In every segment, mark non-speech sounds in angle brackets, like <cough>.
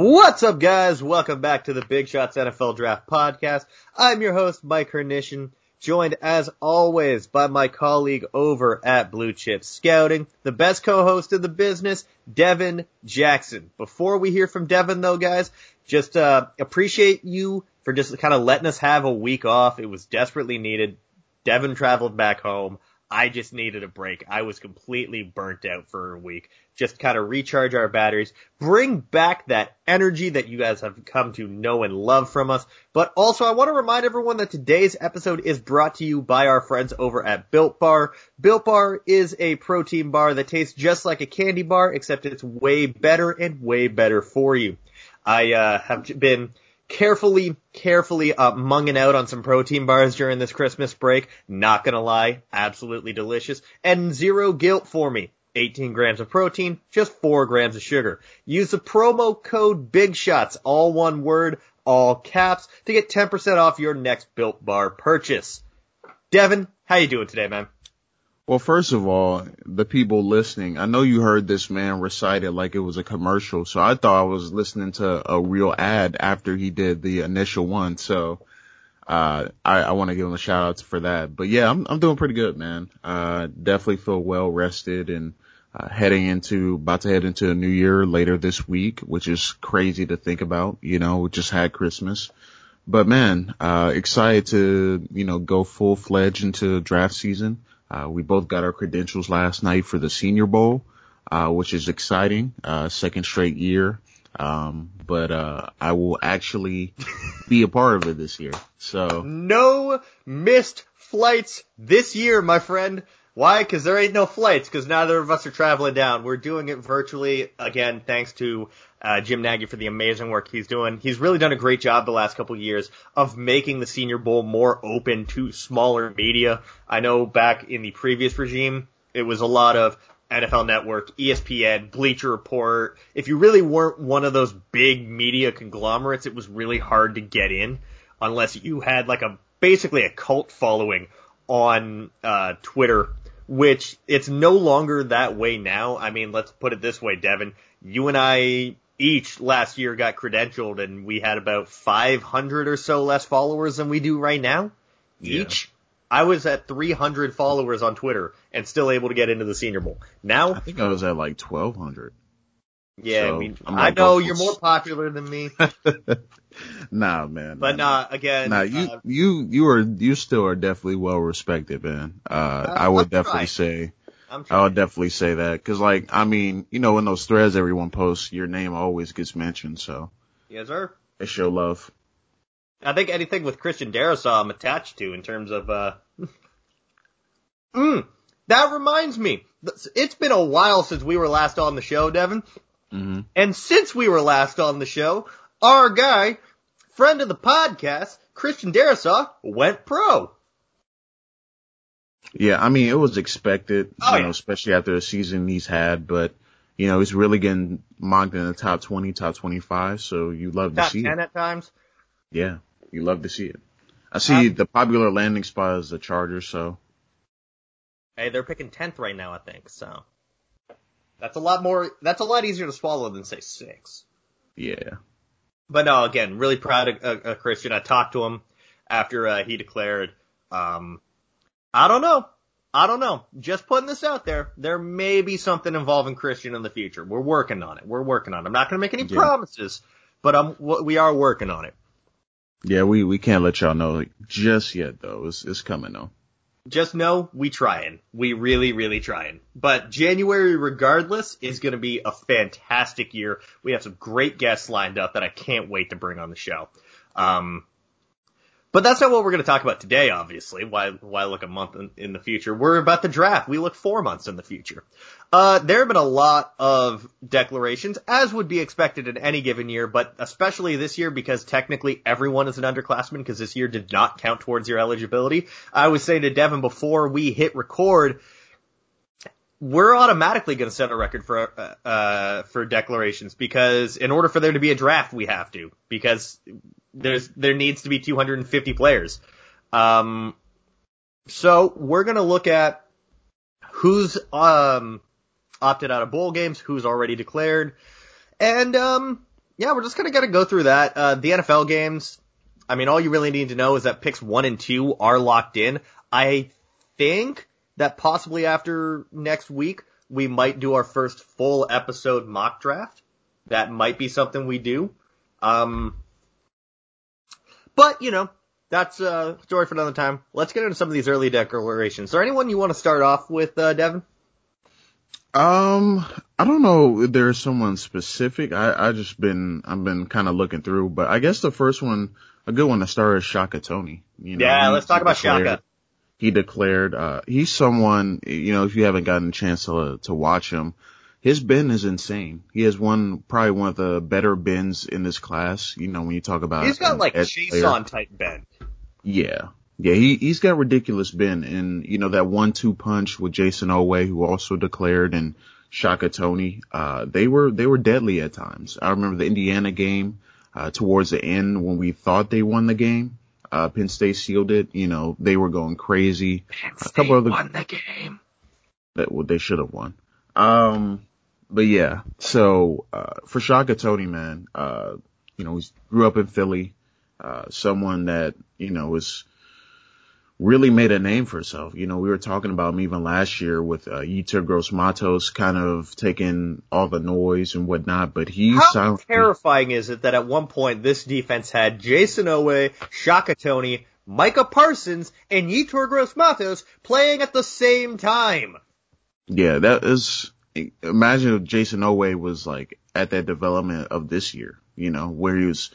What's up, guys? Welcome back to the Big Shots NFL Draft Podcast. I'm your host, Mike Hernition, joined as always by my colleague over at Blue Chip Scouting, the best co-host in the business, Devin Jackson. Before we hear from Devin though, guys, just, uh, appreciate you for just kind of letting us have a week off. It was desperately needed. Devin traveled back home. I just needed a break. I was completely burnt out for a week. Just kind of recharge our batteries, bring back that energy that you guys have come to know and love from us. But also I want to remind everyone that today's episode is brought to you by our friends over at Built Bar. Built Bar is a protein bar that tastes just like a candy bar, except it's way better and way better for you. I, uh, have been carefully, carefully uh, munging out on some protein bars during this Christmas break. Not gonna lie, absolutely delicious and zero guilt for me. 18 grams of protein, just 4 grams of sugar. Use the promo code Big Shots, all one word, all caps, to get 10% off your next Built Bar purchase. Devin, how you doing today, man? Well, first of all, the people listening, I know you heard this man recite it like it was a commercial, so I thought I was listening to a real ad after he did the initial one. So, uh, I, I want to give him a shout out for that. But yeah, I'm, I'm doing pretty good, man. Uh, definitely feel well rested and, uh, heading into, about to head into a new year later this week, which is crazy to think about. You know, we just had Christmas. But man, uh, excited to, you know, go full fledged into draft season. Uh, we both got our credentials last night for the Senior Bowl, uh, which is exciting. Uh, second straight year. Um, but, uh, I will actually be a part of it this year. So. No missed flights this year, my friend. Why? Cause there ain't no flights, cause neither of us are traveling down. We're doing it virtually, again, thanks to uh, Jim Nagy for the amazing work he's doing. He's really done a great job the last couple of years of making the Senior Bowl more open to smaller media. I know back in the previous regime, it was a lot of NFL Network, ESPN, Bleacher Report. If you really weren't one of those big media conglomerates, it was really hard to get in unless you had like a basically a cult following on uh, Twitter which it's no longer that way now. I mean, let's put it this way, Devin. You and I each last year got credentialed and we had about 500 or so less followers than we do right now. Yeah. Each. I was at 300 followers on Twitter and still able to get into the Senior Bowl. Now, I think I was at like 1200. Yeah, so, I mean, I know you're more popular than me. <laughs> nah, man. But nah, again. Nah, you, uh, you, you are, you still are definitely well respected, man. Uh, uh I would definitely say, I would definitely say that. Cause like, I mean, you know, in those threads everyone posts, your name always gets mentioned, so. Yes, sir. It's show love. I think anything with Christian Darrisaw I'm attached to in terms of, uh, <laughs> mm, that reminds me. It's been a while since we were last on the show, Devin. Mm-hmm. And since we were last on the show, our guy, friend of the podcast, Christian Darrisaw, went pro. Yeah, I mean, it was expected, oh, you know, especially after the season he's had, but, you know, he's really getting mocked in the top 20, top 25, so you love top to see 10 it. at times? Yeah, you love to see it. I see um, the popular landing spot is the Chargers, so. Hey, they're picking 10th right now, I think, so. That's a lot more, that's a lot easier to swallow than say six. Yeah. But no, again, really proud of uh, uh, Christian. I talked to him after uh, he declared. Um, I don't know. I don't know. Just putting this out there. There may be something involving Christian in the future. We're working on it. We're working on it. I'm not going to make any yeah. promises, but I'm, we are working on it. Yeah, we, we can't let y'all know just yet though. It's, it's coming though just know we trying. We really, really trying. But January, regardless, is going to be a fantastic year. We have some great guests lined up that I can't wait to bring on the show. Um, but that's not what we're going to talk about today, obviously. Why, why look a month in, in the future? We're about the draft. We look four months in the future. Uh, there have been a lot of declarations, as would be expected in any given year, but especially this year because technically everyone is an underclassman because this year did not count towards your eligibility. I was saying to Devin before we hit record, we're automatically going to set a record for uh, uh, for declarations because in order for there to be a draft, we have to because there's there needs to be 250 players. Um, so we're going to look at who's um opted out of bowl games, who's already declared. And, um, yeah, we're just gonna gotta go through that. Uh, the NFL games. I mean, all you really need to know is that picks one and two are locked in. I think that possibly after next week we might do our first full episode mock draft. That might be something we do. Um, but you know, that's a story for another time. Let's get into some of these early declarations. Is there anyone you want to start off with, uh, Devin? Um, I don't know if there's someone specific. I, I just been, I've been kind of looking through, but I guess the first one, a good one to start is Shaka Toney. You know, yeah, let's talk about declared, Shaka. He declared, uh, he's someone, you know, if you haven't gotten a chance to, to watch him, his bend is insane. He has one, probably one of the better bends in this class. You know, when you talk about, he's got like Jason type bend. Yeah. Yeah, he, he's got ridiculous bend and, you know, that one two punch with Jayson Oweh, who also declared and Shaka Toney, uh, they were, they were deadly at times. I remember the Indiana game, uh, towards the end when we thought they won the game. Uh, Penn State sealed it. You know, they were going crazy. Penn State a couple other, won the game. That, well, they should have won. Um, but yeah, so, uh, for Shaka Toney, man, uh, you know, he grew up in Philly, uh, someone that, you know, was, really made a name for herself. You know, we were talking about him even last year with uh, Yetur Gross Matos kind of taking all the noise and whatnot, but he How terrifying is it that at one point this defense had Jayson Oweh, Shaka Toney, Micah Parsons, and Yetur Gross Matos playing at the same time? Yeah, that is, imagine if Jayson Oweh was like at that development of this year, you know, where he was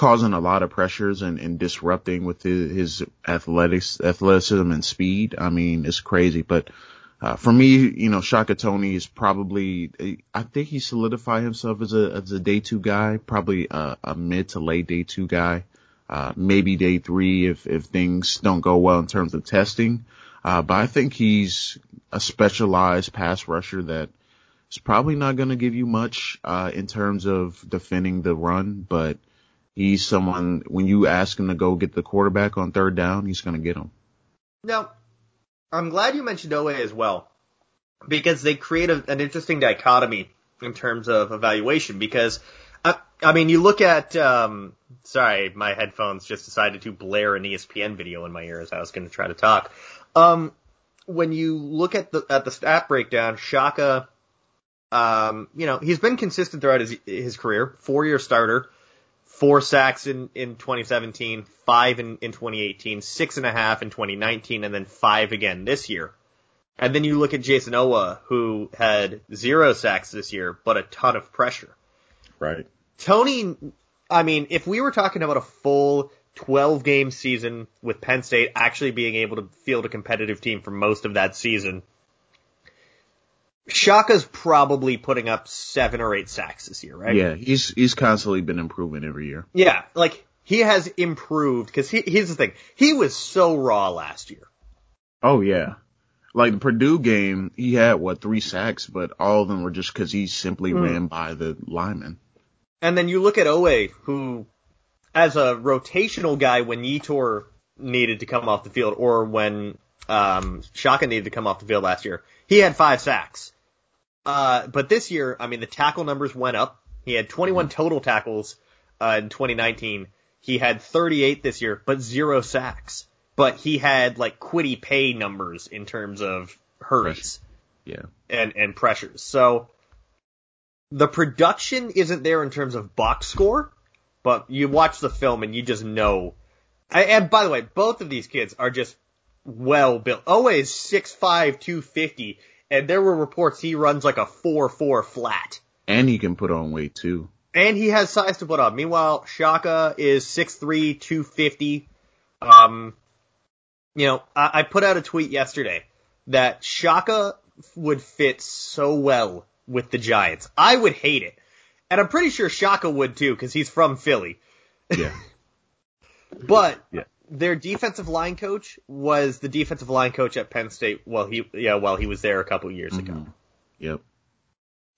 causing a lot of pressures and, and disrupting with his, his athletics, athleticism and speed. I mean, it's crazy, but, uh, for me, you know, Shaka Toney is probably, I think he solidified himself as a, as a day two guy, probably a, a mid to late day two guy, uh, maybe day three if, if things don't go well in terms of testing. Uh, but I think he's a specialized pass rusher that is probably not going to give you much, uh, in terms of defending the run, but he's someone when you ask him to go get the quarterback on third down, he's going to get him. Now, I'm glad you mentioned Oweh as well because they create a, an interesting dichotomy in terms of evaluation because I, I mean, you look at, um, sorry, my headphones just decided to blare an ESPN video in my ear as I was going to try to talk. Um, when you look at the, at the stat breakdown, Shaka, um, you know, he's been consistent throughout his, his career, four year starter, four sacks in, in 2017, five in, in 2018, six and a half in 2019, and then five again this year. And then you look at Jayson Oweh, who had zero sacks this year, but a ton of pressure. Right. Toney, I mean, if we were talking about a full 12 game season with Penn State actually being able to field a competitive team for most of that season, Shaka's probably putting up seven or eight sacks this year, right? Yeah, he's he's constantly been improving every year. Yeah, like he has improved because he, here's the thing, he was so raw last year. Oh yeah, like the Purdue game, he had what three sacks, but all of them were just because he simply mm. ran by the lineman. And then you look at Oweh, who, as a rotational guy, when Yetur needed to come off the field, or when um, Shaka needed to come off the field last year, he had five sacks. Uh, but this year, I mean, the tackle numbers went up. He had 21 mm-hmm. total tackles uh, in 2019. He had 38 this year, but zero sacks. But he had like Kwity Paye numbers in terms of hurries. Yeah. And and pressures. So the production isn't there in terms of box score, but you watch the film and you just know. And by the way, both of these kids are just well built. Oweh is 6'5", 250, and there were reports he runs like a 4'4 flat. And he can put on weight too. And he has size to put on. Meanwhile, Shaka is 6'3", 250. Um, you know, I, I put out a tweet yesterday that Shaka would fit so well with the Giants. I would hate it. And I'm pretty sure Shaka would too, because he's from Philly. Yeah. <laughs> but yeah their defensive line coach was the defensive line coach at Penn State while he yeah while he was there a couple years mm-hmm. ago. Yep.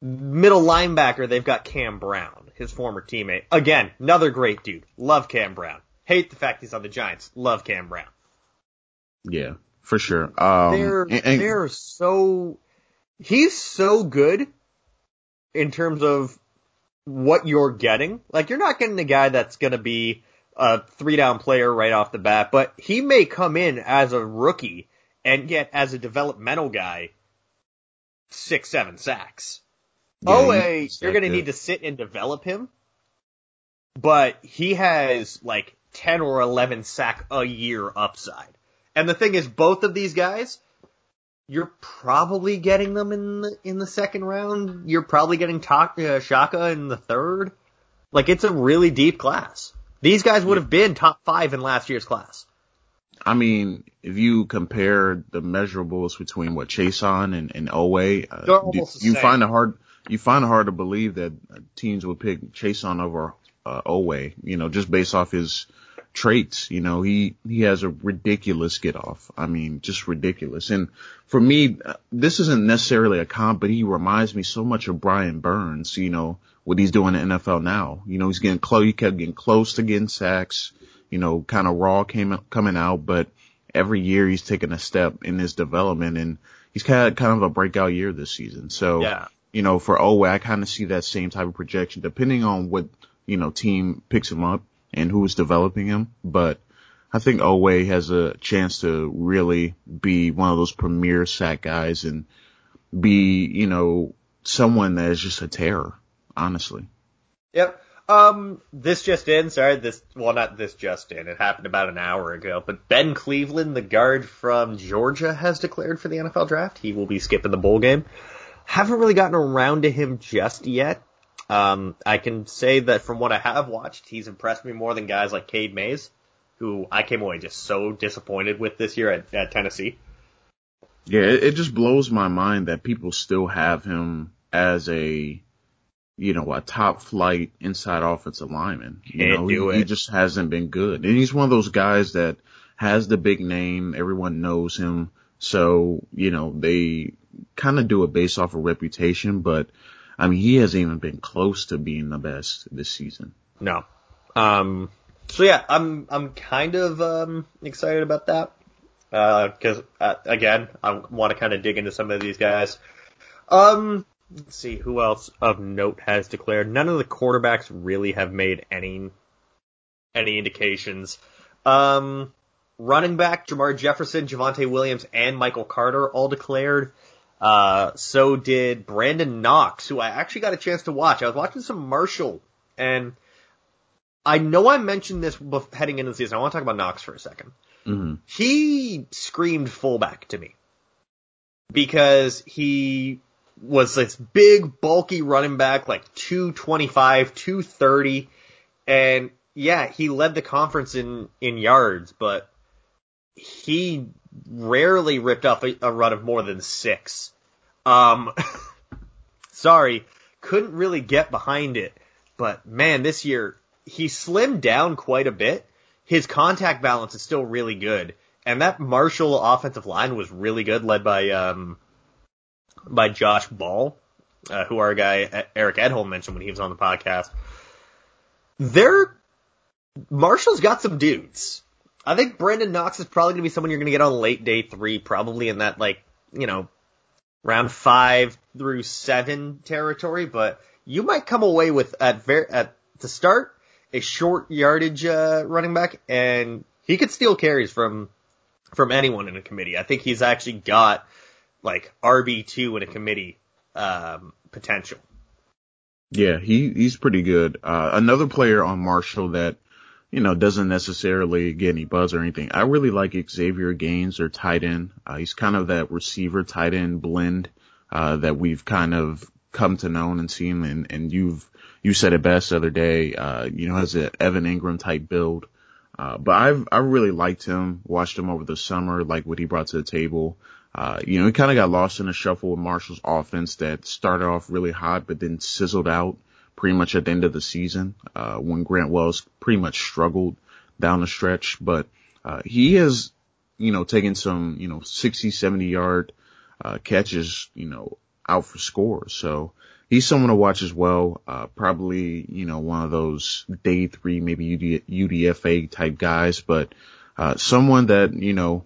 Middle linebacker, they've got Cam Brown, his former teammate. Again, another great dude. Love Cam Brown. Hate the fact he's on the Giants. Love Cam Brown. Yeah, for sure. Um, they're and, and, they're so he's so good in terms of what you're getting. Like you're not getting a guy that's going to be a three down player right off the bat, but he may come in as a rookie and get as a developmental guy six, seven sacks. Yeah, oh, he's you're going to need to sit and develop him, but he has like 10 or 11 sack a year upside. And the thing is, both of these guys, you're probably getting them in the, in the second round. You're probably getting Ta- uh, Shaka in the third. Like it's a really deep class. These guys would have been top five in last year's class. I mean, if you compare the measurables between what Chaisson and, and Oweh, uh, They're almost the you find it hard, you find it hard to believe that teams would pick Chason over, uh, Oweh, you know, just based off his traits. You know, he, he has a ridiculous get off. I mean, just ridiculous. And for me, this isn't necessarily a comp, but he reminds me so much of Brian Burns, you know, what he's doing in the NFL now. You know, he's getting close, he kept getting close to getting sacks, you know, kind of raw came, coming out, but every year he's taking a step in his development and he's had kind of a breakout year this season. So, Yeah. you know, for Oweh, I kind of see that same type of projection depending on what, you know, team picks him up and who is developing him. But I think Oweh has a chance to really be one of those premier sack guys and be, you know, someone that is just a terror, honestly. Yep. Um, this just in. Sorry, this well, not this just in. It happened about an hour ago. But Ben Cleveland, the guard from Georgia, has declared for the NFL draft. He will be skipping the bowl game. Haven't really gotten around to him just yet. Um, I can say that from what I have watched, he's impressed me more than guys like Cade Mays, who I came away just so disappointed with this year at, at Tennessee. Yeah, it, it just blows my mind that people still have him as a, you know, a top flight inside offensive lineman. You Can't know, do he, he just hasn't been good. And he's one of those guys that has the big name. Everyone knows him. So, you know, they kind of do it based off of reputation, but I mean, he hasn't even been close to being the best this season. No. Um, so yeah, I'm I'm kind of um, excited about that because uh, again, I want to kind of dig into some of these guys. Um, let's see who else of note has declared. None of the quarterbacks really have made any any indications. Um, running back Jermar Jefferson, Javonte Williams, and Michael Carter all declared. Uh, so did Brenden Knox, who I actually got a chance to watch. I was watching some Marshall, and I know I mentioned this heading into the season. I want to talk about Knox for a second. hmm He screamed fullback to me because he was this big, bulky running back, like 225, 230, and yeah, he led the conference in, in yards, but he rarely ripped off a, a run of more than six. Um, <laughs> sorry, couldn't really get behind it, but man, this year he slimmed down quite a bit. His contact balance is still really good, and that Marshall offensive line was really good, led by um by Josh Ball, uh, who our guy Eric Edholm mentioned when he was on the podcast. They're Marshall's got some dudes. I think Brenden Knox is probably going to be someone you're going to get on late day three, probably in that like you know round five through seven territory. But you might come away with at ver- at the start a short yardage uh, running back, and he could steal carries from from anyone in a committee. I think he's actually got like RB two in a committee um, potential. Yeah, he he's pretty good. Uh, another player on Marshall that you know doesn't necessarily get any buzz or anything. I really like Xavier Gaines, or tight end. Uh, he's kind of that receiver tight end blend uh, that we've kind of come to know and seen. And and you've you said it best the other day. Uh, you know, has an Evan Engram type build. Uh, but I've I really liked him. Watched him over the summer, like what he brought to the table. Uh, you know, he kind of got lost in a shuffle with Marshall's offense that started off really hot, but then sizzled out pretty much at the end of the season, uh, when Grant Wells pretty much struggled down the stretch. But, uh, he has, you know, taken some, you know, 60, 70 yard, uh, catches, you know, out for scores. So he's someone to watch as well. Uh, probably, you know, one of those day three, maybe UD, UDFA type guys, but, uh, someone that, you know,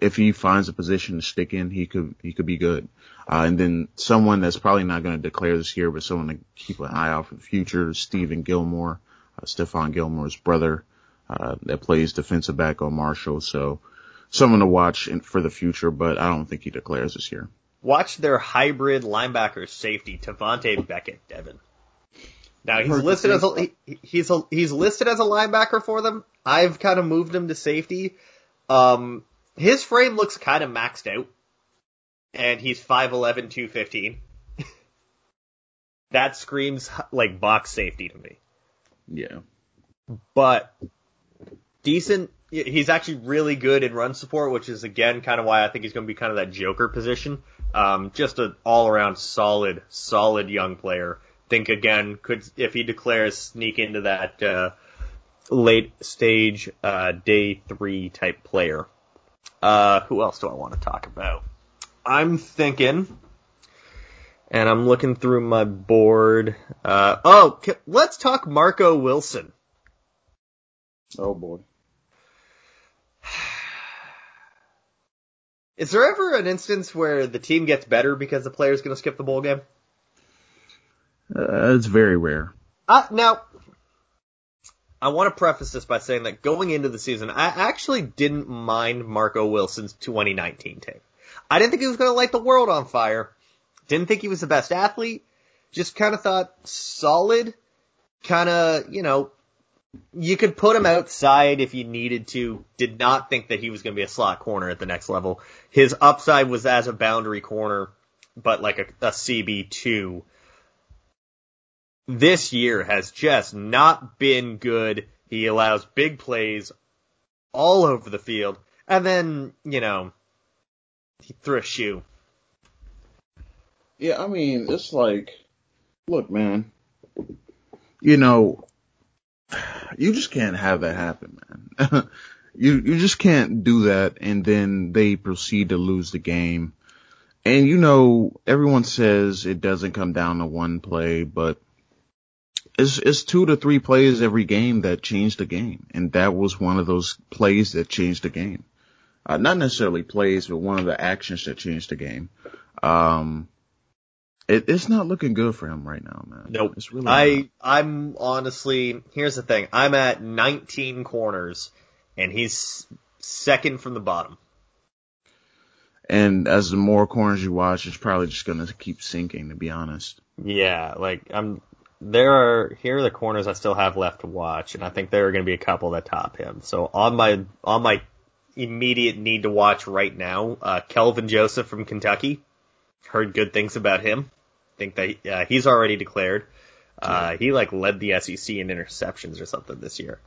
if he finds a position to stick in, he could he could be good. Uh, and then someone that's probably not going to declare this year, but someone to keep an eye out for the future, Stephen Gilmore, uh, Stephon Gilmore's brother, uh, that plays defensive back on Marshall. So someone to watch in, for the future, but I don't think he declares this year. Watch their hybrid linebacker safety, Tavante Beckett, Devin. Now he's listed as a, he, he's a, he's listed as a linebacker for them. I've kind of moved him to safety. Um, his frame looks kind of maxed out, and he's 5'11", 215. that screams like box safety to me. Yeah. But decent. He's actually really good in run support, which is again kind of why I think he's going to be kind of that joker position. Um, just an all around solid, solid young player. Think again could if he declares sneak into that uh, late stage uh, day three type player. Uh, who else do I want to talk about? I'm thinking, and I'm looking through my board. Uh, oh, let's talk Marco Wilson. Oh boy. <sighs> Is there ever an instance where the team gets better because the player's going to skip the bowl game? Uh, it's very rare. Uh, now, I want to preface this by saying that going into the season, I actually didn't mind Marco Wilson's 2019 tape. I didn't think he was going to light the world on fire. Didn't think he was the best athlete. Just kind of thought solid. Kind of, you know, you could put him outside if you needed to. Did not think that he was going to be a slot corner at the next level. His upside was as a boundary corner, but like a, a CB2 this year has just not been good. He allows big plays all over the field. And then, you know, he threw a shoe. Yeah, I mean, it's like, look, man, you know, you just can't have that happen, man. <laughs> you, you just can't do that and then they proceed to lose the game. And you know, everyone says it doesn't come down to one play, but it's, it's two to three plays every game that changed the game. And that was one of those plays that changed the game. Uh, not necessarily plays, but one of the actions that changed the game. Um, it, it's not looking good for him right now, man. Nope. It's really I, not. I'm honestly, here's the thing. I'm at 19 corners and he's second from the bottom. And as the more corners you watch, it's probably just going to keep sinking, to be honest. Yeah, like I'm there are here are the corners I still have left to watch, and I think there are going to be a couple that top him. So on my on my immediate need to watch right now, uh, Kelvin Joseph from Kentucky. Heard good things about him. Think that uh, he's already declared. Uh, he like led the SEC in interceptions or something this year.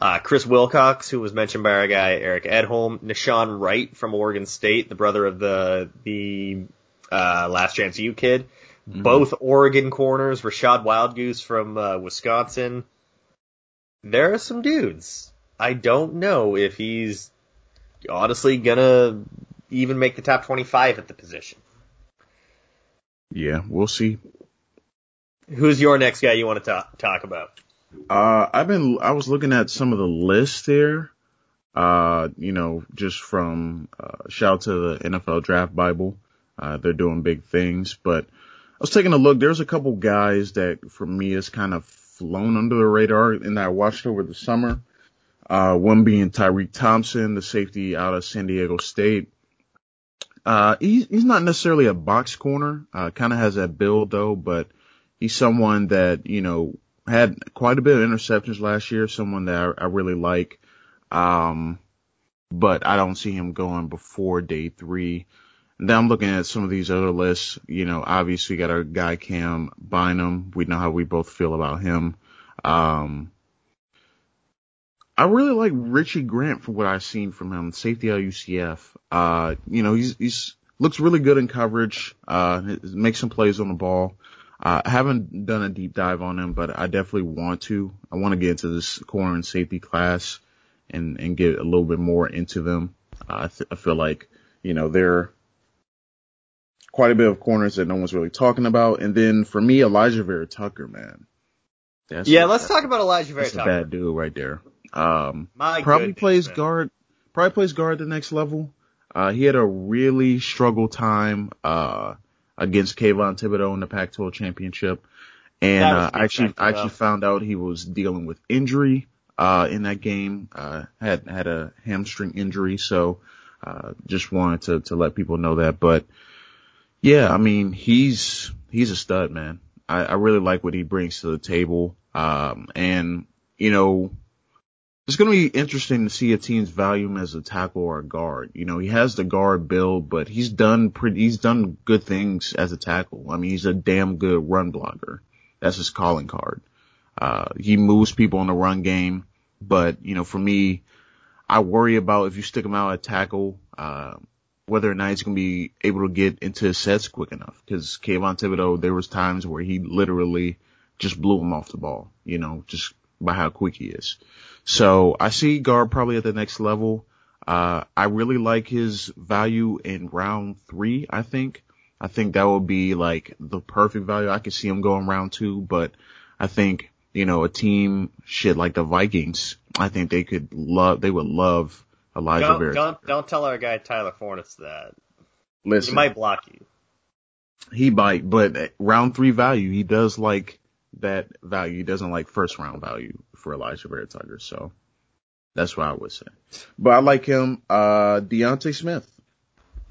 Uh, Chris Wilcox, who was mentioned by our guy Eric Edholm, Nahshon Wright from Oregon State, the brother of the the uh, Last Chance U kid. Mm-hmm. Both Oregon corners, Rachad Wildgoose from uh, Wisconsin. There are some dudes. I don't know if he's honestly gonna even make the top 25 at the position. Yeah, we'll see. Who's your next guy you want to talk, talk about? Uh, I've been, I was looking at some of the lists there. Uh, you know, just from, uh, shout to the NFL draft Bible. Uh, they're doing big things, but I was taking a look. There's a couple guys that for me has kind of flown under the radar and I watched over the summer. Uh, one being Tariq Thompson, the safety out of San Diego State. Uh, he's, he's not necessarily a box corner, uh, kind of has that build though, but he's someone that, you know, had quite a bit of interceptions last year, someone that I, I really like. Um, but I don't see him going before day three. And then I'm looking at some of these other lists. You know, obviously got our guy Cam Bynum. We know how we both feel about him. Um, I really like Richie Grant for what I've seen from him, safety at UCF. Uh, you know, he's, he's, looks really good in coverage, uh, makes some plays on the ball. Uh, I haven't done a deep dive on him, but I definitely want to. I want to get into this corner and safety class and, and get a little bit more into them. Uh, I, th- I feel like, you know, they're, quite a bit of corners that no one's really talking about. And then for me, Elijah Vera-Tucker, man. That's yeah, a, let's talk about Elijah Vera Tucker. bad dude right there. Um, My probably goodness, plays man. guard, probably plays guard the next level. Uh, he had a really struggle time, uh, against Kayvon Thibodeaux in the Pac-12 championship. And, uh, I actually, I actually found out he was dealing with injury, uh, in that game, uh, had, had a hamstring injury. So, uh, just wanted to, to let people know that. But yeah, I mean, he's, he's a stud, man. I, I really like what he brings to the table. Um, and, you know, it's going to be interesting to see a team's value him as a tackle or a guard. You know, he has the guard build, but he's done pretty, he's done good things as a tackle. I mean, he's a damn good run blocker. That's his calling card. Uh, he moves people in the run game, but you know, for me, I worry about if you stick him out at tackle, uh, whether or not he's going to be able to get into his sets quick enough. Cause Kayvon Thibodeaux, there was times where he literally just blew him off the ball, you know, just by how quick he is. So I see guard probably at the next level. Uh, I really like his value in round three, I think. I think that would be like the perfect value. I could see him going round two, but I think, you know, a team shit like the Vikings, I think they could love, they would love Elijah don't, Vera. Don't, don't tell our guy Tyler Forness that. Listen. He might block you. He might, but round three value, he does like that value. Doesn't like first round value for Elijah Vera. So that's what I would say. But I like him. Uh, D'Ante Smith,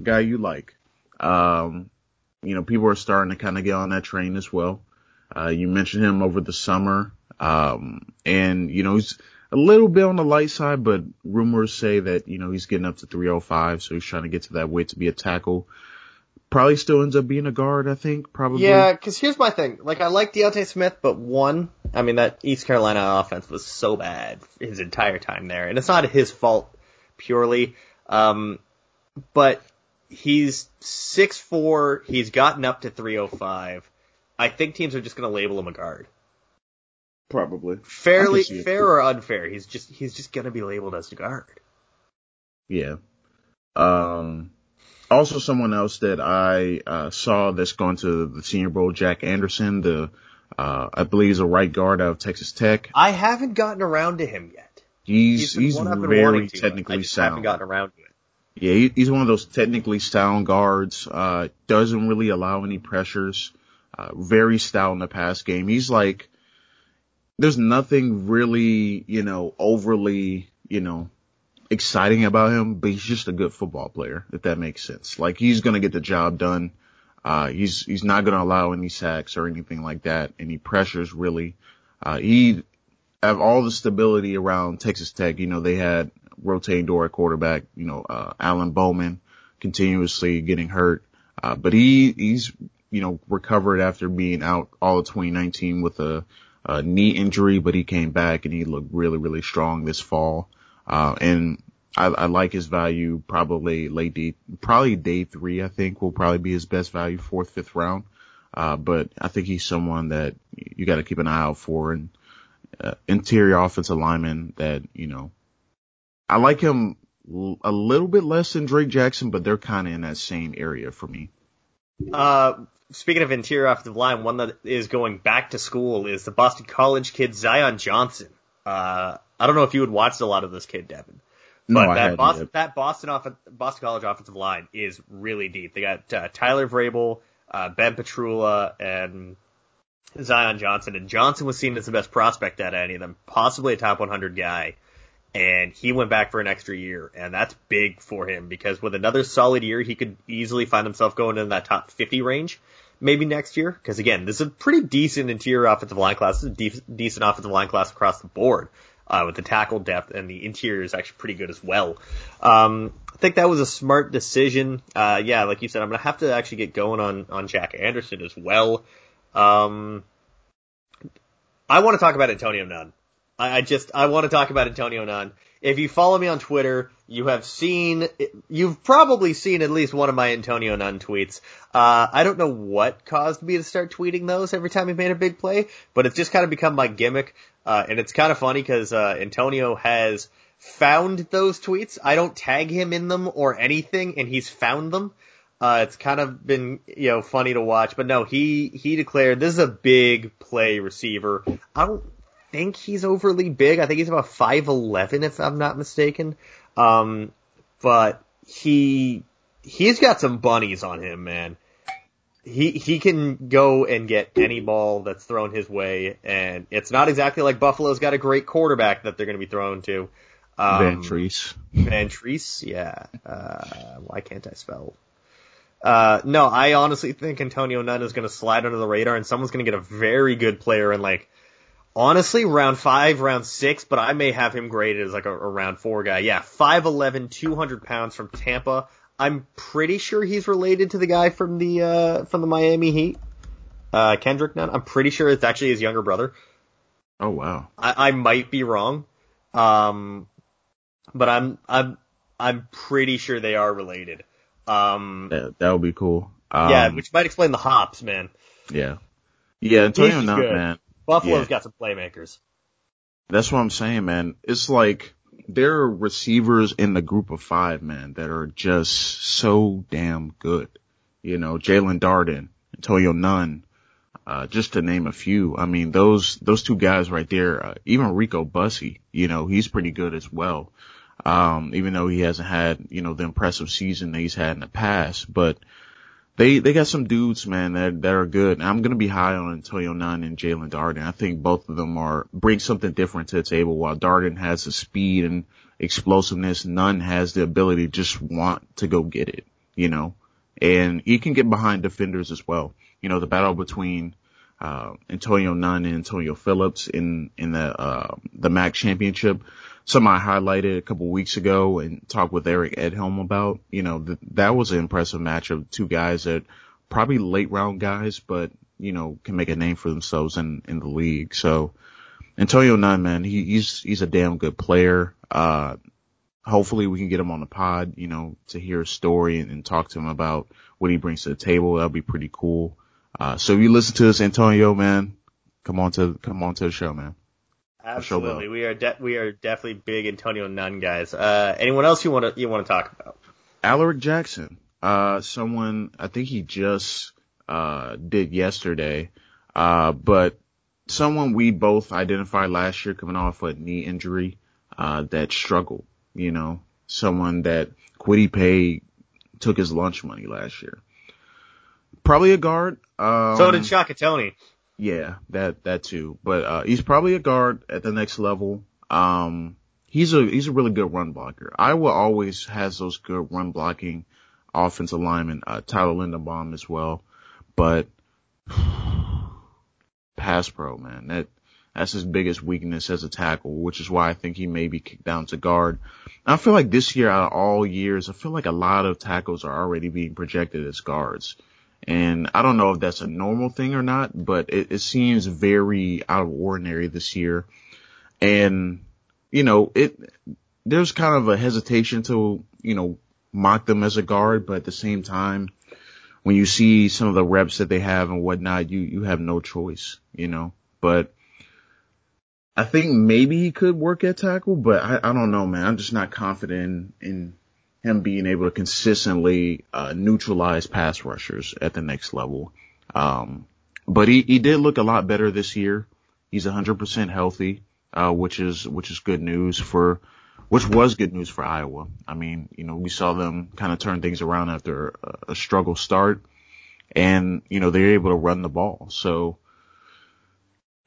guy you like. Um, you know, people are starting to kind of get on that train as well. Uh, you mentioned him over the summer. Um, and you know, he's a little bit on the light side, but rumors say that, you know, he's getting up to 305. So he's trying to get to that weight to be a tackle probably still ends up being a guard, I think, probably. Yeah, because here's my thing. Like, I like D'Ante Smith, but one, I mean, that East Carolina offense was so bad his entire time there. And it's not his fault purely. Um, but he's six four. He's gotten up to 305. I think teams are just going to label him a guard. Probably. Fairly, fair or unfair. He's just, he's just going to be labeled as a guard. Yeah. Um, also someone else that I uh, saw that's going to the Senior Bowl, Jack Anderson, the uh, I believe he's a right guard out of Texas Tech. I haven't gotten around to him yet. He's he's, he's very technically sound. I haven't gotten around to it. Yeah, he, he's one of those technically sound guards. Uh, doesn't really allow any pressures. Uh, very stout in the pass game. He's like, there's nothing really, you know, overly, you know, exciting about him, but he's just a good football player, if that makes sense. Like he's gonna get the job done. Uh, he's, he's not gonna allow any sacks or anything like that, any pressures really. Uh, he, have all the stability around Texas Tech, you know, they had rotating door at quarterback, you know, uh, Alan Bowman continuously getting hurt. Uh, but he, he's, you know, recovered after being out all of 2019 with a, a knee injury, but he came back and he looked really, really strong this fall. Uh, and I, I, like his value probably late day, probably day three, I think will probably be his best value, fourth, fifth round. Uh, but I think he's someone that you got to keep an eye out for and, uh, interior offensive lineman that, you know, I like him a little bit less than Drake Jackson, but they're kind of in that same area for me. Uh, speaking of interior offensive line, one that is going back to school is the Boston College kid Zion Johnson. Uh, I don't know if you had watched a lot of this kid, Devin. But no, that Boston, that Boston off- Boston College offensive line is really deep. They got uh, Tyler Vrabel, uh, Ben Petrula, and Zion Johnson. And Johnson was seen as the best prospect out of any of them, possibly a top 100 guy. And he went back for an extra year, and that's big for him because with another solid year, he could easily find himself going in that top 50 range, maybe next year. Because again, this is a pretty decent interior offensive line class. This is a de- decent offensive line class across the board uh, with the tackle depth, and the interior is actually pretty good as well. Um, I think that was a smart decision. Uh, yeah, like you said, I'm gonna have to actually get going on on Jack Anderson as well. Um, I want to talk about Antonio Nunn. I, I just I want to talk about Antonio Nunn. If you follow me on Twitter, you have seen, you've probably seen at least one of my Antonio Nunn tweets. Uh, I don't know what caused me to start tweeting those every time he made a big play, but it's just kind of become my gimmick. Uh, and it's kind of funny because, uh, Antonio has found those tweets. I don't tag him in them or anything and he's found them. Uh, it's kind of been, you know, funny to watch, but no, he, he declared this is a big play receiver. I don't think he's overly big. I think he's about 5'11 if I'm not mistaken. Um, but he he's got some bunnies on him, man. He he can go and get any ball that's thrown his way, and it's not exactly like Buffalo's got a great quarterback that they're going to be thrown to. Um, Vantrease. Van Treese, yeah. Uh, why can't I spell? Uh, no, I honestly think Antonio Nunn is going to slide under the radar, and someone's going to get a very good player in like honestly, round five, round six, but I may have him graded as like a, a round four guy. Yeah, 5'11", 200 pounds from Tampa. I'm pretty sure he's related to the guy from the uh, from the Miami Heat, uh, Kendrick Nunn. I'm pretty sure it's actually his younger brother. Oh wow. I, I might be wrong, um, but I'm I'm I'm pretty sure they are related. Um, that that would be cool. Um, yeah, which might explain the hops, man. Yeah, yeah. Antonio Nunn, man. Buffalo's yeah. got some playmakers. That's what I'm saying, man. It's like there are receivers in the group of five, man, that are just so damn good. You know, Jaelon Darden, Antonio Nunn, uh, just to name a few. I mean, those, those two guys right there, uh, even Rico Bussey, you know, he's pretty good as well. Um, even though he hasn't had, you know, the impressive season that he's had in the past, but they they got some dudes, man, that that are good. I'm gonna be high on Antonio Nunn and Jaelon Darden. I think both of them are bring something different to the table. While Darden has the speed and explosiveness, Nunn has the ability to just want to go get it, you know. And he can get behind defenders as well. You know, the battle between uh, Antonio Nunn and Antonio Phillips in in the uh, the MAC championship something I highlighted a couple weeks ago and talked with Eric Edholm about. You know, th- that was an impressive match of two guys that probably late round guys, but you know, can make a name for themselves in, in the league. So Antonio Nunn, man, he, he's, he's a damn good player. Uh, hopefully we can get him on the pod, you know, to hear his story and, and talk to him about what he brings to the table. That'll be pretty cool. Uh, so if you listen to us, Antonio, man, come on to, come on to the show, man. Absolutely, we are de- we are definitely big Antonio Nunn guys. Uh, anyone else you want to you want to talk about? Alaric Jackson, uh, someone I think he just uh, did yesterday, uh, but someone we both identified last year coming off a knee injury uh, that struggled. You know, someone that Kwity Paye took his lunch money last year. Probably a guard. Um, so did Shaka Toney. Yeah, that that too. But uh, he's probably a guard at the next level. Um, he's a he's a really good run blocker. Iowa always has those good run blocking offensive linemen. Uh, Tyler Linderbaum as well, but <sighs> pass pro man, that that's his biggest weakness as a tackle, which is why I think he may be kicked down to guard. I feel like this year out of all years, I feel like a lot of tackles are already being projected as guards. And I don't know if that's a normal thing or not, but it, it seems very out of ordinary this year. And, you know, it, there's kind of a hesitation to, you know, mock them as a guard, but at the same time, when you see some of the reps that they have and whatnot, you, you have no choice, you know, but I think maybe he could work at tackle, but I, I don't know, man. I'm just not confident in, in him being able to consistently uh, neutralize pass rushers at the next level. Um, but he, he did look a lot better this year. He's 100% healthy, uh, which is which is good news for which was good news for Iowa. I mean, you know, we saw them kind of turn things around after a, a struggle start, and you know they're able to run the ball. So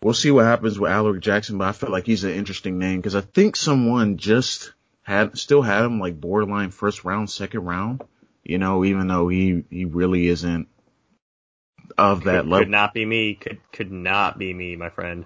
we'll see what happens with Alaric Jackson, but I feel like he's an interesting name because I think someone just had still had him like borderline first round, second round. You know, even though he he really isn't of that could, level. Could not be me. Could could not be me, my friend.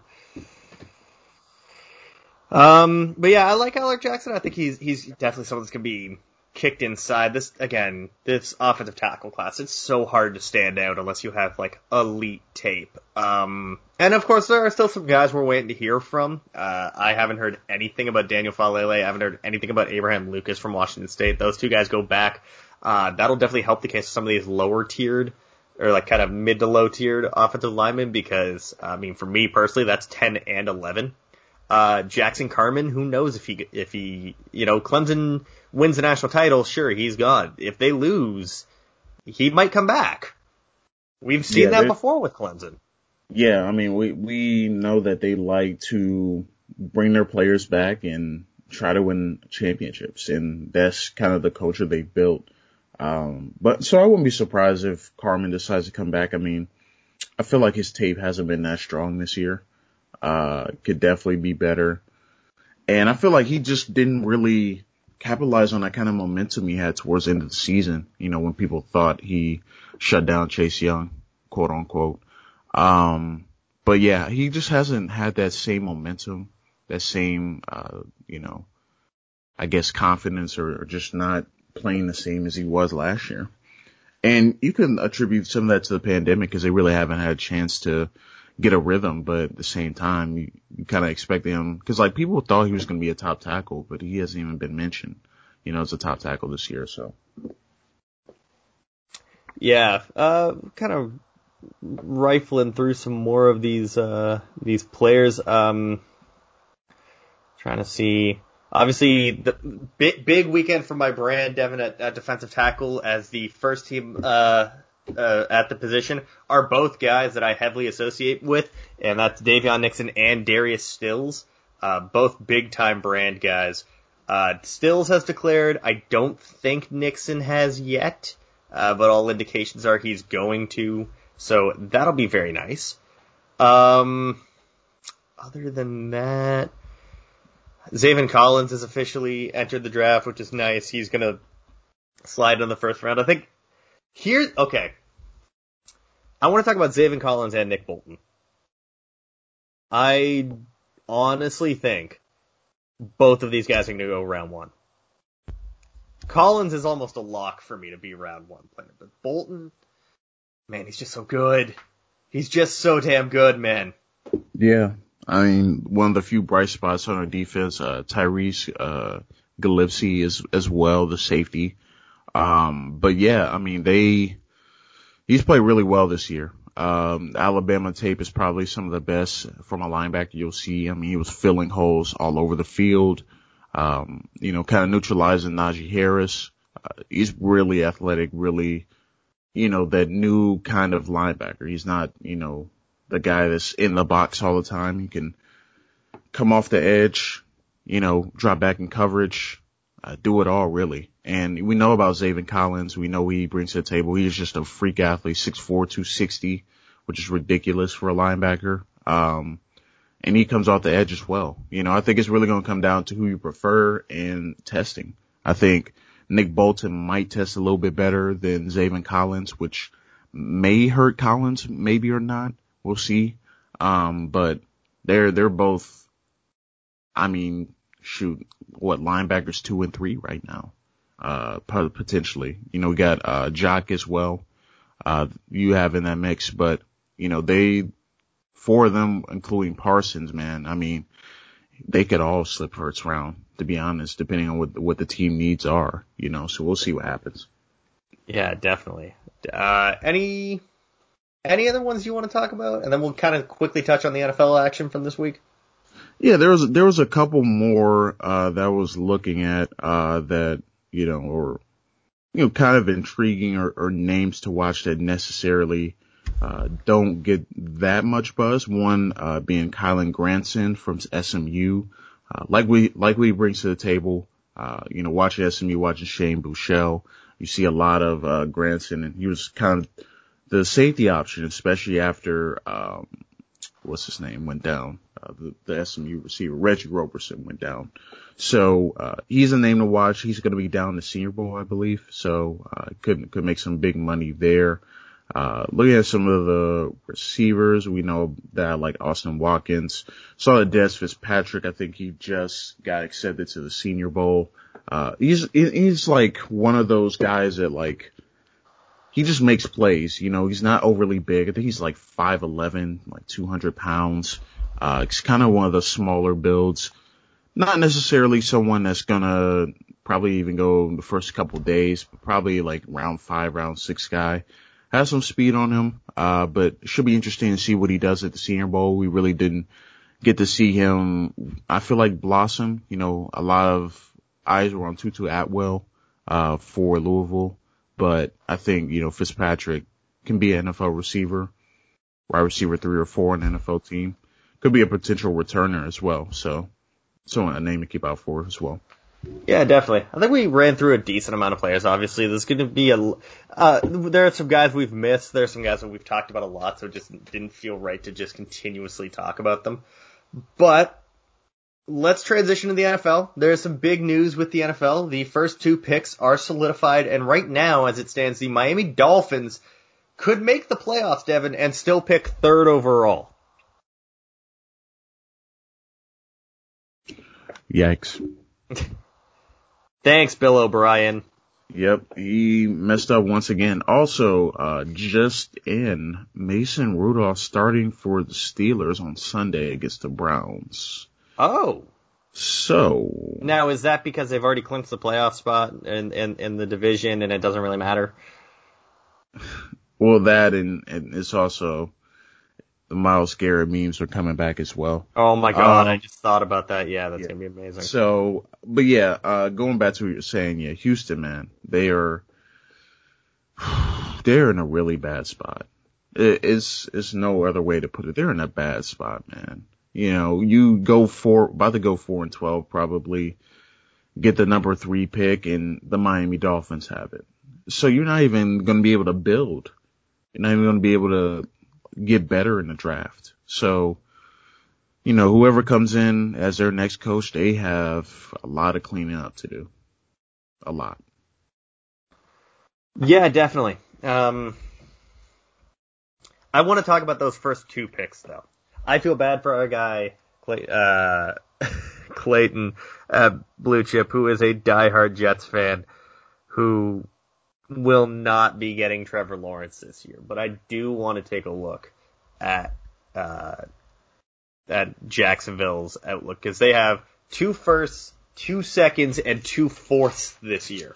Um, but yeah, I like Alaric Jackson. I think he's he's definitely someone that's gonna be kicked inside. This again, this offensive tackle class, it's so hard to stand out unless you have like elite tape. Um, and of course there are still some guys we're waiting to hear from. Uh, I haven't heard anything about Daniel Faalele. I haven't heard anything about Abraham Lucas from Washington State. Those two guys go back. Uh, that'll definitely help the case of some of these lower tiered or like kind of mid to low tiered offensive linemen because, I mean, for me personally, that's 10 and 11. Uh, Jackson Carman, who knows if he, if he, you know, Clemson wins the national title, sure, he's gone. If they lose, he might come back. We've seen yeah, that before with Clemson. Yeah, I mean, we, we know that they like to bring their players back and try to win championships, and that's kind of the culture they built. Um, but so I wouldn't be surprised if Carman decides to come back. I mean, I feel like his tape hasn't been that strong this year. Uh, could definitely be better. And I feel like he just didn't really capitalize on that kind of momentum he had towards the end of the season. You know, when people thought he shut down Chase Young, quote unquote. Um, but yeah, he just hasn't had that same momentum, that same, uh, you know, I guess confidence or, or just not playing the same as he was last year. And you can attribute some of that to the pandemic because they really haven't had a chance to get a rhythm, but at the same time, you, you kind of expect him, cause like people thought he was going to be a top tackle, but he hasn't even been mentioned, you know, as a top tackle this year, so. Yeah, uh, kind of rifling through some more of these, uh, these players, um, trying to see, obviously the big, big weekend for my brand, Devin at, at defensive tackle as the first team, uh, uh, at the position are both guys that I heavily associate with, and that's Daviyon Nixon and Darius Stills, uh, both big time brand guys. Uh, Stills has declared. I don't think Nixon has yet, uh, but all indications are he's going to. So that'll be very nice. Um, other than that, Zaven Collins has officially entered the draft, which is nice. He's gonna slide in the first round. I think here, okay. I want to talk about Zaven Collins and Nick Bolton. I honestly think both of these guys are going to go round one. Collins is almost a lock for me to be round one player, but Bolton, man, he's just so good. He's just so damn good, man. Yeah. I mean, one of the few bright spots on our defense, uh, Tyrese, uh, is as well, the safety. Um, but yeah, I mean, they, he's played really well this year. Um, Alabama tape is probably some of the best from a linebacker you'll see. I mean, he was filling holes all over the field. Um, you know, kind of neutralizing Najee Harris. Uh, he's really athletic, really, you know, that new kind of linebacker. He's not, you know, the guy that's in the box all the time. He can come off the edge, you know, drop back in coverage, uh, do it all really. And we know about Zaven Collins. We know he brings to the table. He is just a freak athlete, 6'4", 260, which is ridiculous for a linebacker. Um, and he comes off the edge as well. You know, I think it's really going to come down to who you prefer and testing. I think Nick Bolton might test a little bit better than Zaven Collins, which may hurt Collins, maybe or not. We'll see. Um, but they're, they're both, I mean, shoot, what linebackers two and three right now uh, potentially. You know, we got, uh, Jock as well, uh, you have in that mix, but, you know, they, four of them, including Parsons, man, I mean, they could all slip first round, to be honest, depending on what, what the team needs are, you know, so we'll see what happens. Yeah, definitely. Uh, any, any other ones you want to talk about? And then we'll kind of quickly touch on the NFL action from this week. Yeah, there was there was a couple more uh, that I was looking at uh, that you know, or, you know, kind of intriguing or, or names to watch that necessarily, uh, don't get that much buzz. One, uh, being Kylen Granson from SMU. Uh, like we, like we brings to the table, uh, you know, watching SMU, watching Shane Buechele, you see a lot of, uh, Granson and he was kind of the safety option, especially after, um, what's his name went down. Uh, the, the SMU receiver, Reggie Roberson went down. So, uh, he's a name to watch. He's going to be down the senior bowl, I believe. So, uh, could, could make some big money there. Uh, looking at some of the receivers, we know that like Austin Watkins, saw that Dez Fitzpatrick, I think he just got accepted to the senior bowl. Uh, he's, he's like one of those guys that like, he just makes plays. You know, he's not overly big. I think he's like 5'11", like 200 pounds. Uh, it's kind of one of the smaller builds. Not necessarily someone that's gonna probably even go the first couple days, but probably like round five, round six guy. Has some speed on him, uh, but should be interesting to see what he does at the Senior Bowl. We really didn't get to see him. I feel like blossom. You know, a lot of eyes were on Tutu Atwell, uh, for Louisville but I think, you know, Fitzpatrick can be an NFL receiver, wide receiver three or four in an NFL team. Could be a potential returner as well. So So a name to keep out for as well. Yeah, definitely. I think we ran through a decent amount of players. Obviously, there's going to be a. Uh, there are some guys we've missed. There are some guys that we've talked about a lot, so it just didn't feel right to just continuously talk about them. But let's transition to the NFL. There's some big news with the NFL. The first two picks are solidified, and right now, as it stands, the Miami Dolphins could make the playoffs, Devin, and still pick third overall. Yikes. Thanks, Bill O'Brien. Yep, he messed up once again. Also, uh, just in, Mason Rudolph starting for the Steelers on Sunday against the Browns. Oh. So. Now, is that because they've already clinched the playoff spot in, in, in the division and it doesn't really matter? Well, that and, and it's also the Myles Garrett memes are coming back as well. Oh my god, um, I just thought about that. Yeah, that's yeah. gonna be amazing. So, but yeah, uh, going back to what you're saying, yeah, Houston, man, they are, <sighs> they're in a really bad spot. It, it's, it's no other way to put it. They're in a bad spot, man. You know, you go for, about to go four and 12 probably, get the number three pick and the Miami Dolphins have it. So you're not even going to be able to build. You're not even to be able to get better in the draft. So, you know, whoever comes in as their next coach, they have a lot of cleaning up to do. A lot. Yeah, definitely. Um, I want to talk about those first two picks though. I feel bad for our guy, Clay, uh, <laughs> Clayton, uh, Blue Chip, who is a diehard Jets fan, who will not be getting Trevor Lawrence this year, but I do want to take a look at uh, at Jacksonville's outlook because they have two firsts, two seconds, and two fourths this year.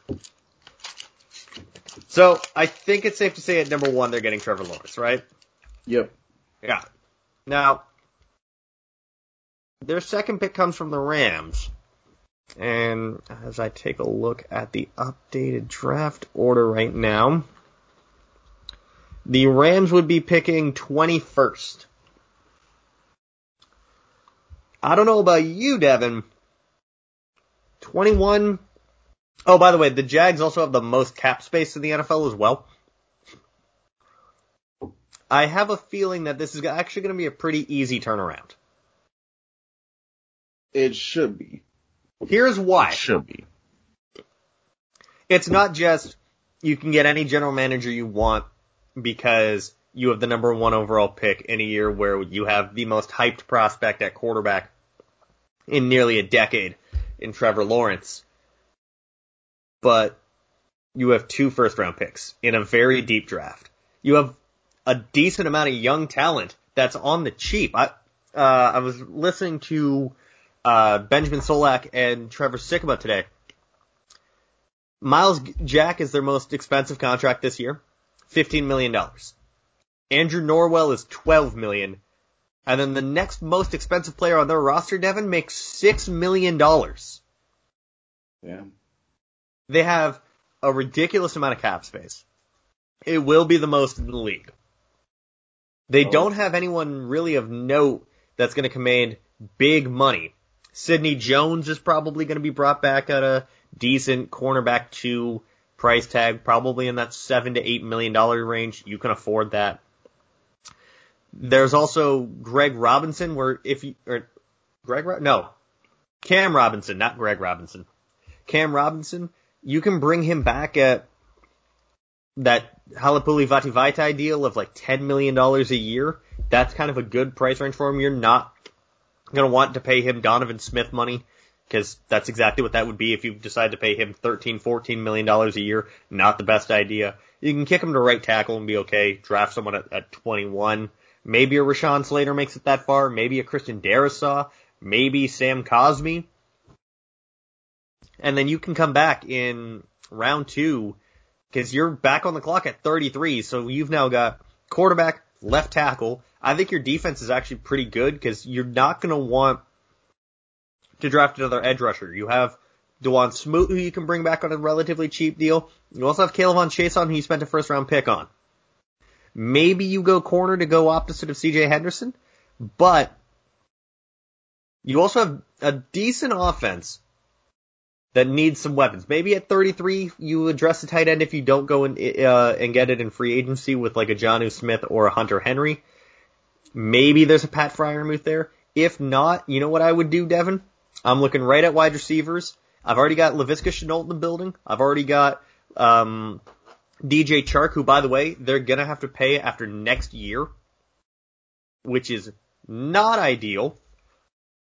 So I think it's safe to say at number one they're getting Trevor Lawrence, right? Yep. Yeah. Now, their second pick comes from the Rams. And as I take a look at the updated draft order right now, the Rams would be picking 21st. I don't know about you, Devin. 21. Oh, by the way, the Jags also have the most cap space in the NFL as well. I have a feeling that this is actually going to be a pretty easy turnaround. It should be. Here's why. It should be. It's not just you can get any general manager you want because you have the number one overall pick in a year where you have the most hyped prospect at quarterback in nearly a decade in Trevor Lawrence. But you have two first round picks in a very deep draft. You have a decent amount of young talent that's on the cheap. I, uh, I was listening to uh, Benjamin Solak and Trevor Sikkema today. Myles Jack is their most expensive contract this year, fifteen million dollars. Andrew Norwell is twelve million, and then the next most expensive player on their roster, Devin, makes six million dollars. Yeah. They have a ridiculous amount of cap space. It will be the most in the league. They oh. don't have anyone really of note that's going to command big money. Sidney Jones is probably going to be brought back at a decent cornerback two price tag, probably in that seven to eight million dollar range. You can afford that. There's also Greg Robinson, where if you or Greg no Cam Robinson, not Greg Robinson. Cam Robinson, you can bring him back at that Halapoulivaati Vaitai deal of like ten million dollars a year. That's kind of a good price range for him. You're not going to want to pay him Donovan Smith money because that's exactly what that would be if you decide to pay him 13, 14 million dollars a year. Not the best idea. You can kick him to right tackle and be okay. Draft someone at, at 21. Maybe a Rashawn Slater makes it that far. Maybe a Christian Darrisaw. Maybe Sam Cosmi. And then you can come back in round two because you're back on the clock at 33. So you've now got quarterback, left tackle, I think your defense is actually pretty good because you're not going to want to draft another edge rusher. You have Dawuane Smoot, who you can bring back on a relatively cheap deal. You also have K'Lavon Chaisson, who you spent a first round pick on. Maybe you go corner to go opposite of CJ Henderson, but You also have a decent offense that needs some weapons. Maybe at 33, you address the tight end if you don't go and, uh, and get it in free agency with like a Jonnu Smith or a Hunter Henry. Maybe there's a Pat Freiermuth there. If not, you know what I would do, Devin? I'm looking right at wide receivers. I've already got Laviska Shenault in the building. I've already got, um, DJ Chark, who by the way, they're gonna have to pay after next year, which is not ideal.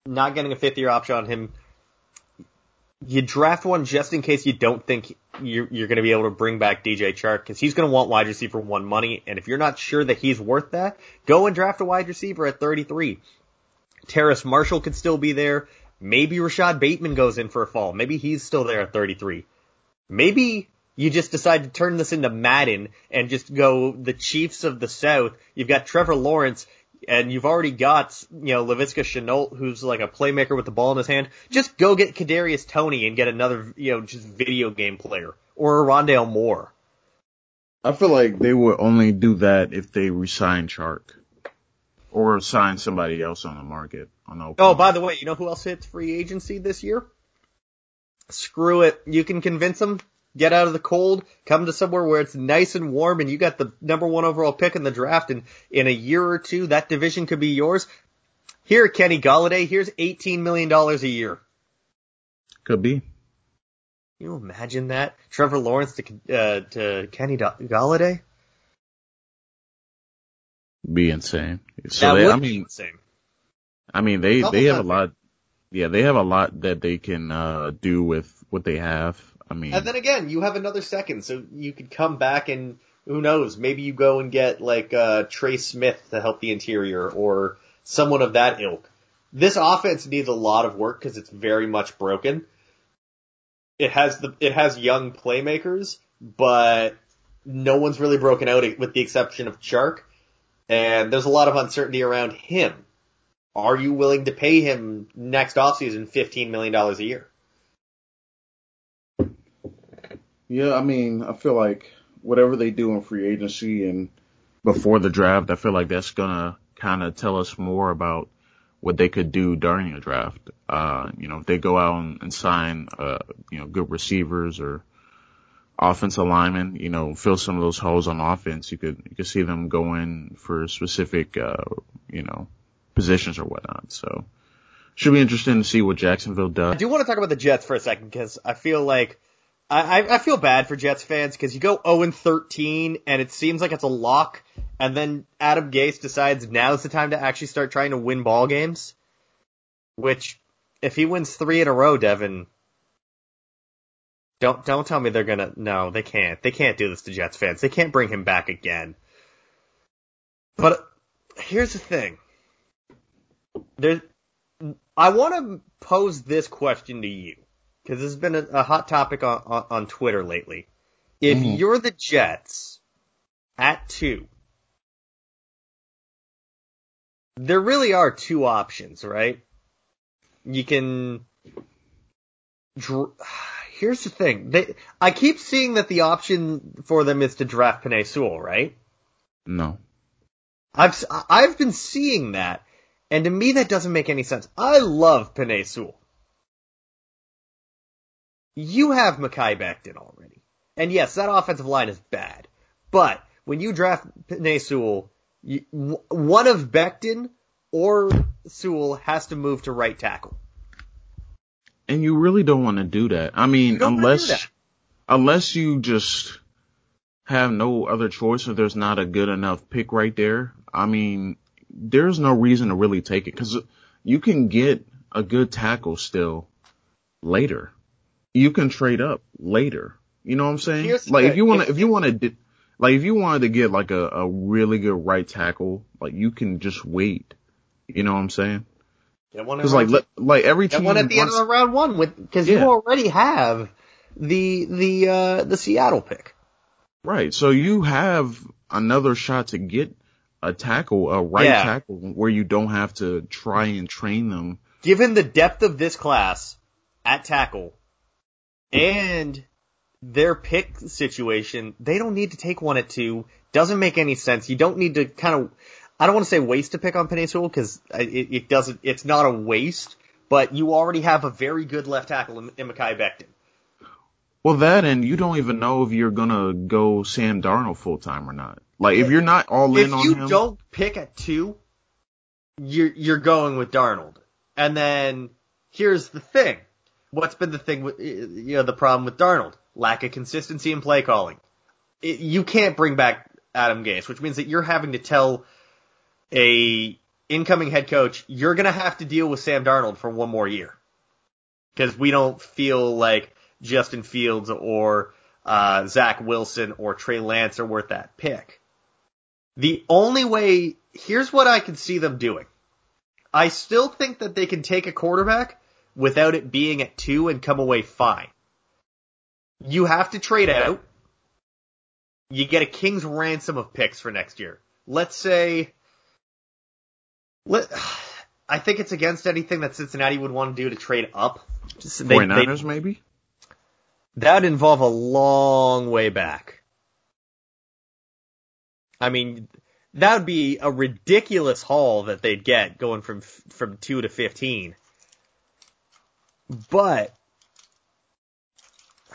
Not getting a fifth year option on him you draft one just in case you don't think you're, you're going to be able to bring back DJ Chark because he's going to want wide receiver one money. And if you're not sure that he's worth that, go and draft a wide receiver at 33. Terrace Marshall could still be there. Maybe Rashod Bateman goes in for a fall. Maybe he's still there at 33. Maybe you just decide to turn this into Madden and just go the Chiefs of the South. You've got Trevor Lawrence and you've already got, you know, Laviska Shenault, who's like a playmaker with the ball in his hand. Just go get Kadarius Toney and get another, you know, just video game player or a Rondale Moore. I feel like they would only do that if they resign Chark or sign somebody else on the market. On the oh, by the way, you know who else hits free agency this year? Screw it. You can convince them get out of the cold, come to somewhere where it's nice and warm and you got the number one overall pick in the draft and in a year or two that division could be yours. Here, Kenny Golladay, here's $18 million a year. Could be. Can you imagine that? Trevor Lawrence to, uh, to Kenny Golladay? Be insane. So that they, would I mean, be insane. I mean, they, they have a lot, yeah, they have a lot that they can, uh, do with what they have. I mean, and then again, you have another second, so you could come back and who knows? Maybe you go and get like uh, Trey Smith to help the interior or someone of that ilk. This offense needs a lot of work because it's very much broken. It has the it has young playmakers, but no one's really broken out with the exception of Chark. And there's a lot of uncertainty around him. Are you willing to pay him next offseason $15 million a year? Yeah, I mean, I feel like whatever they do in free agency and before the draft, I feel like that's gonna kind of tell us more about what they could do during a draft. Uh, you know, if they go out and, and sign, uh, you know, good receivers or offensive linemen, you know, fill some of those holes on offense. You could, you could see them going for specific, uh, you know, positions or whatnot. So should be interesting to see what Jacksonville does. I do want to talk about the Jets for a second because I feel like I, I feel bad for Jets fans because you go 0 and 13 and it seems like it's a lock, and then Adam Gase decides now's the time to actually start trying to win ball games. Which, if he wins three in a row, Devin, don't don't tell me they're gonna. No, they can't. They can't do this to Jets fans. They can't bring him back again. But here's the thing. There, I want to pose this question to you because this has been a, a hot topic on, on, on, Twitter lately. If mm-hmm. you're the Jets at two, there really are two options, right? You can. Dr- <sighs> Here's the thing. They, I keep seeing that the option for them is to draft Penei Sewell, right? No. I've I've been seeing that, and to me that doesn't make any sense. I love Penei Sewell you have Mekhi Becton already. And yes, that offensive line is bad. But when you draft Penei Sewell, you, one of Becton or Sewell has to move to right tackle. And you really don't want to do that. I mean, unless unless you just have no other choice or there's not a good enough pick right there. I mean, there's no reason to really take it because you can get a good tackle still later you can trade up later. You know what I'm saying? Here's like if you want to, if you want to, like if you wanted to get like a, a really good right tackle, like you can just wait. You know what I'm saying? Because like like every team one at the wants, end of the round one with because yeah. you already have the the uh the Seattle pick. Right. So you have another shot to get a tackle, a right yeah. tackle, where you don't have to try and train them. Given the depth of this class at tackle, and their pick situation, they don't need to take one at two. Doesn't make any sense. You don't need to kind of, I don't want to say waste a pick on Sewell because it, it doesn't, it's not a waste, but you already have a very good left tackle in, in Mekhi Becton. Well, that and you don't even know if you're gonna go Sam Darnold full time or not. Like if you're not all if in on him, if you don't pick at two, you're you're going with Darnold. And then here's the thing: what's been the thing with you know the problem with Darnold? Lack of consistency in play calling. It, you can't bring back Adam Gase, which means that you're having to tell a incoming head coach you're gonna have to deal with Sam Darnold for one more year because we don't feel like Justin Fields or uh, Zach Wilson or Trey Lance are worth that pick. The only way, here's what I can see them doing. I still think that they can take a quarterback without it being at two and come away fine. You have to trade out. You get a king's ransom of picks for next year. Let's say, let, I think it's against anything that Cincinnati would want to do to trade up. Just, they, 49ers they, maybe? That'd involve a long way back. I mean, that would be a ridiculous haul that they'd get going from from two to fifteen. But <sighs>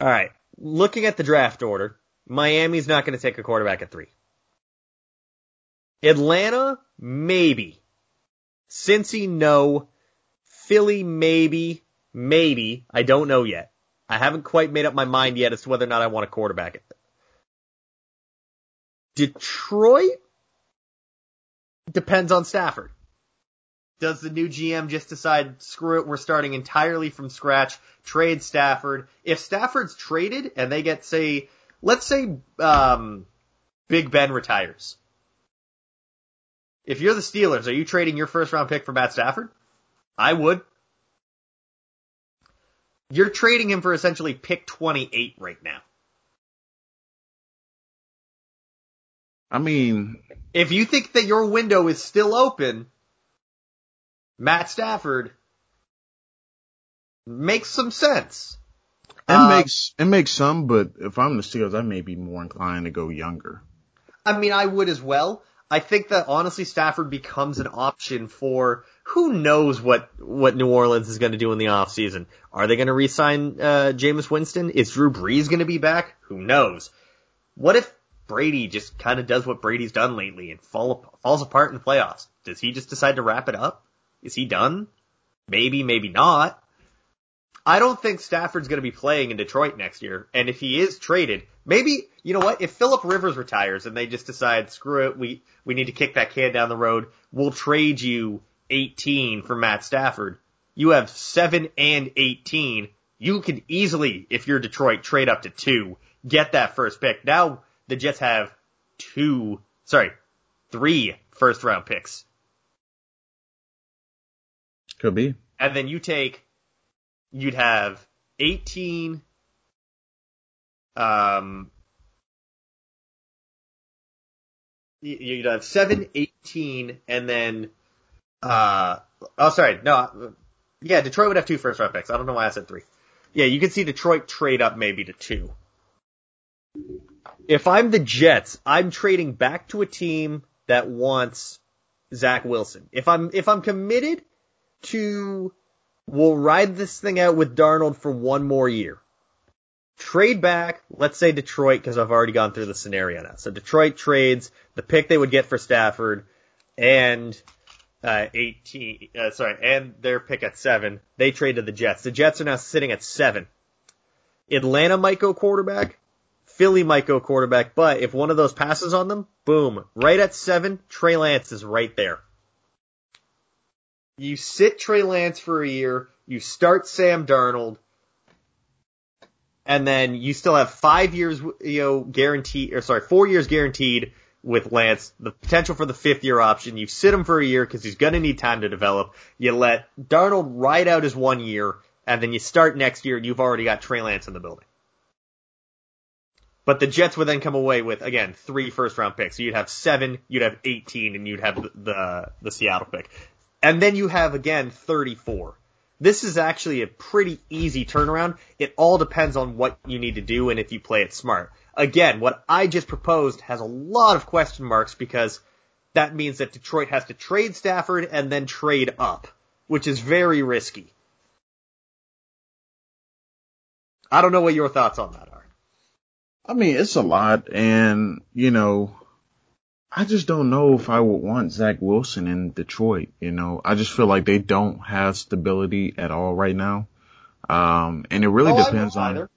all right, looking at the draft order, Miami's not going to take a quarterback at three. Atlanta, maybe. Cincy, no. Philly, maybe. Maybe. I don't know yet. I haven't quite made up my mind yet as to whether or not I want a quarterback. Detroit depends on Stafford. Does the new GM just decide, screw it, we're starting entirely from scratch, trade Stafford? If Stafford's traded and they get, say, let's say, um, Big Ben retires. If you're the Steelers, are you trading your first round pick for Matt Stafford? I would. You're trading him for essentially pick 28 right now. I mean, if you think that your window is still open, Matt Stafford makes some sense. It uh, makes it makes some, but if I'm the Steelers, I may be more inclined to go younger. I mean, I would as well. I think that honestly, Stafford becomes an option for who knows what what New Orleans is going to do in the off season. Are they going to re-sign uh, Jameis Winston? Is Drew Brees going to be back? Who knows? What if Brady just kind of does what Brady's done lately and fall, falls apart in the playoffs. Does he just decide to wrap it up? Is he done? Maybe, maybe not. I don't think Stafford's going to be playing in Detroit next year. And if he is traded, maybe, you know what? If Philip Rivers retires and they just decide, screw it, we, we need to kick that can down the road, we'll trade you 18 for Matt Stafford. You have 7 and 18. You could easily, if you're Detroit, trade up to 2, get that first pick. Now, the Jets have two, sorry, three first round picks. Could be. And then you take, you'd have 18, um, you'd have 7, 18, and then, uh, oh, sorry, no, yeah, Detroit would have two first round picks. I don't know why I said three. Yeah, you can see Detroit trade up maybe to two if I'm the Jets, I'm trading back to a team that wants Zach Wilson. If I'm if I'm committed to we'll ride this thing out with Darnold for one more year. Trade back, let's say Detroit, because I've already gone through the scenario now. So Detroit trades the pick they would get for Stafford and uh, 18, uh, sorry, and their pick at seven. They trade to the Jets. The Jets are now sitting at seven. Atlanta might go quarterback. Philly might go quarterback, but if one of those passes on them, boom, right at seven, Trey Lance is right there. You sit Trey Lance for a year, you start Sam Darnold, and then you still have five years, you know, guaranteed, or sorry, four years guaranteed with Lance, the potential for the fifth year option. You sit him for a year because he's going to need time to develop. You let Darnold ride out his one year, and then you start next year and you've already got Trey Lance in the building. But the Jets would then come away with again three first round picks. So you'd have seven, you'd have eighteen, and you'd have the, the the, Seattle pick, and then you have again thirty four. This is actually a pretty easy turnaround. It all depends on what you need to do and if you play it smart. Again, what I just proposed has a lot of question marks because that means that Detroit has to trade Stafford and then trade up, which is very risky. I don't know what your thoughts on that are. I mean, it's a lot, and you know, I just don't know if I would want Zach Wilson in Detroit. You know, I just feel like they don't have stability at all right now, um, and it really oh, depends on.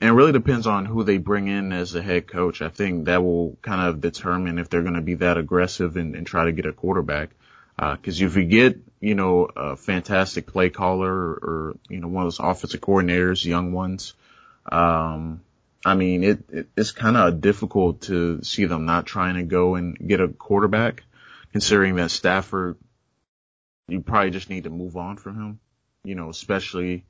And it really depends on who they bring in as a head coach. I think that will kind of determine if they're going to be that aggressive and, and try to get a quarterback. Uh, cause if you get, you know, a fantastic play caller or, or you know, one of those offensive coordinators, young ones, um, I mean, it, it it's kind of difficult to see them not trying to go and get a quarterback, considering that Stafford, you probably just need to move on from him, you know, especially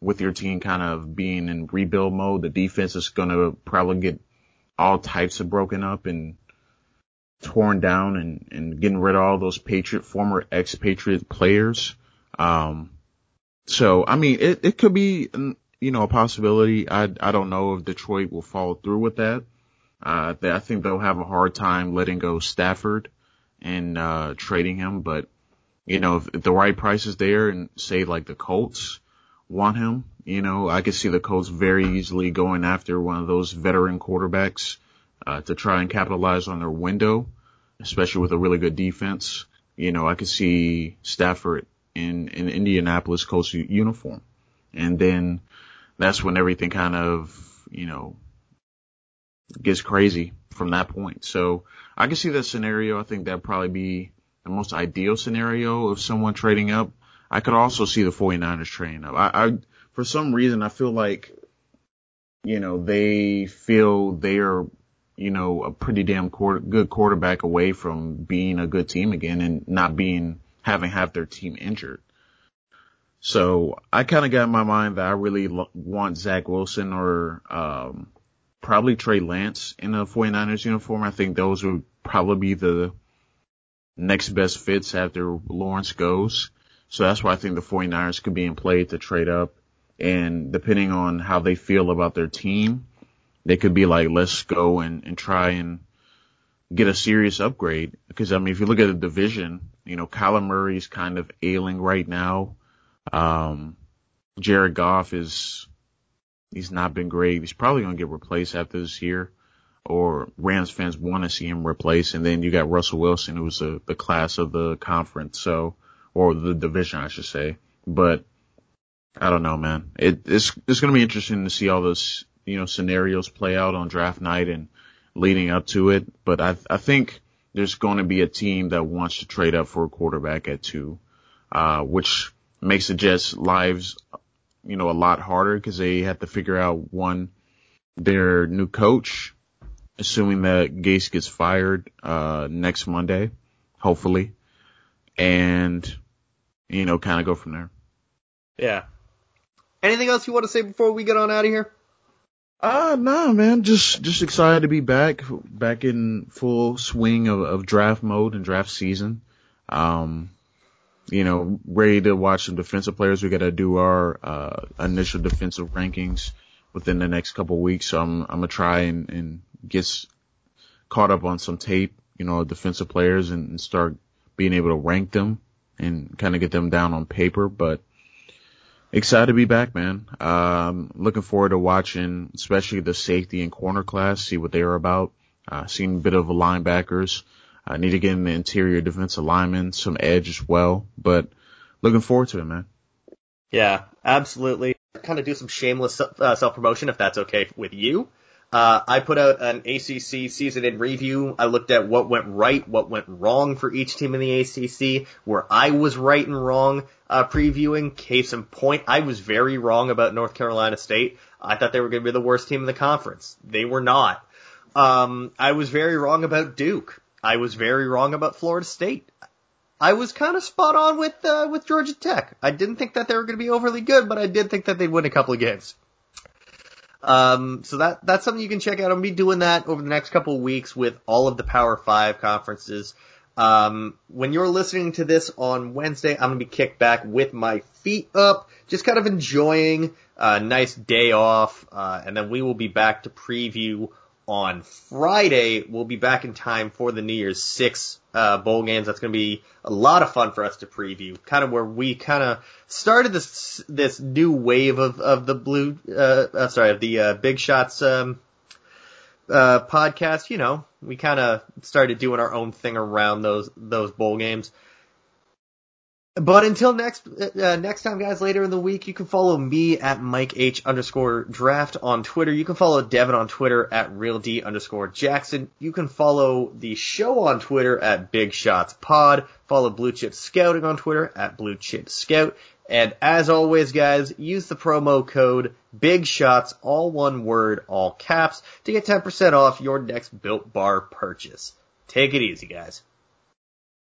with your team kind of being in rebuild mode. The defense is going to probably get all types of broken up and torn down and, and getting rid of all those Patriot, former ex-Patriot players. Um, so, I mean, it, it could be, you know, a possibility. I, I don't know if Detroit will follow through with that. Uh, I think they'll have a hard time letting go Stafford and, uh, trading him, but, you know, if, if the right price is there and say like the Colts want him, you know, I could see the Colts very easily going after one of those veteran quarterbacks uh, to try and capitalize on their window, especially with a really good defense. You know, I could see Stafford in in Indianapolis Colts uniform, and then that's when everything kind of you know gets crazy from that point. So I can see that scenario. I think that'd probably be the most ideal scenario of someone trading up. I could also see the 49ers trading up. I, I for some reason, I feel like, you know, they feel they are you know, a pretty damn quarter, good quarterback away from being a good team again and not being, having half their team injured. So I kind of got in my mind that I really lo- want Zach Wilson or, um, probably Trey Lance in a 49ers uniform. I think those would probably be the next best fits after Lawrence goes. So that's why I think the 49ers could be in play to trade up. And depending on how they feel about their team, they could be like, let's go and, and try and get a serious upgrade. Because I mean, if you look at the division, you know, Kyler Murray's kind of ailing right now. Um, Jared Goff is, he's not been great. He's probably going to get replaced after this year or Rams fans want to see him replaced. And then you got Russell Wilson, who's a, the class of the conference. So, or the division, I should say. But I don't know, man. It, it's, it's going to be interesting to see all those you know, scenarios play out on draft night and leading up to it. But I, I think there's going to be a team that wants to trade up for a quarterback at two, uh, which makes the Jets lives, you know, a lot harder because they have to figure out one, their new coach, assuming that Gase gets fired, uh, next Monday, hopefully, and, you know, kind of go from there. Yeah. Anything else you want to say before we get on out of here? Uh, nah, man. Just, just excited to be back, back in full swing of, of draft mode and draft season. Um, you know, ready to watch some defensive players. We got to do our, uh, initial defensive rankings within the next couple weeks. So I'm, I'm gonna try and, and get caught up on some tape, you know, defensive players and, and start being able to rank them and kind of get them down on paper. But, Excited to be back, man. Um, looking forward to watching, especially the safety and corner class, see what they're about. Uh, seeing a bit of linebackers. I need to get in the interior defensive linemen, some edge as well, but looking forward to it, man. Yeah, absolutely. Kind of do some shameless uh, self promotion if that's okay with you. Uh, I put out an ACC season in review. I looked at what went right, what went wrong for each team in the ACC, where I was right and wrong, uh, previewing. Case in point, I was very wrong about North Carolina State. I thought they were going to be the worst team in the conference. They were not. Um, I was very wrong about Duke. I was very wrong about Florida State. I was kind of spot on with, uh, with Georgia Tech. I didn't think that they were going to be overly good, but I did think that they'd win a couple of games. Um, so that that's something you can check out. Gonna be doing that over the next couple of weeks with all of the Power Five conferences. Um, when you're listening to this on Wednesday, I'm gonna be kicked back with my feet up, just kind of enjoying a nice day off, uh, and then we will be back to preview on Friday. We'll be back in time for the New Year's Six uh, bowl games. That's going to be a lot of fun for us to preview. Kind of where we kind of started this this new wave of of the blue, uh, uh sorry, of the uh, Big Shots um, uh, podcast. You know, we kind of started doing our own thing around those those bowl games. But until next uh, next time, guys, later in the week, you can follow me at Mike H underscore draft on Twitter. You can follow Devin on Twitter at Real D underscore Jackson. You can follow the show on Twitter at Big Shots Pod. Follow Blue Chip Scouting on Twitter at Blue Chip Scout. And as always, guys, use the promo code Big Shots, all one word, all caps, to get 10% off your next Built Bar purchase. Take it easy, guys.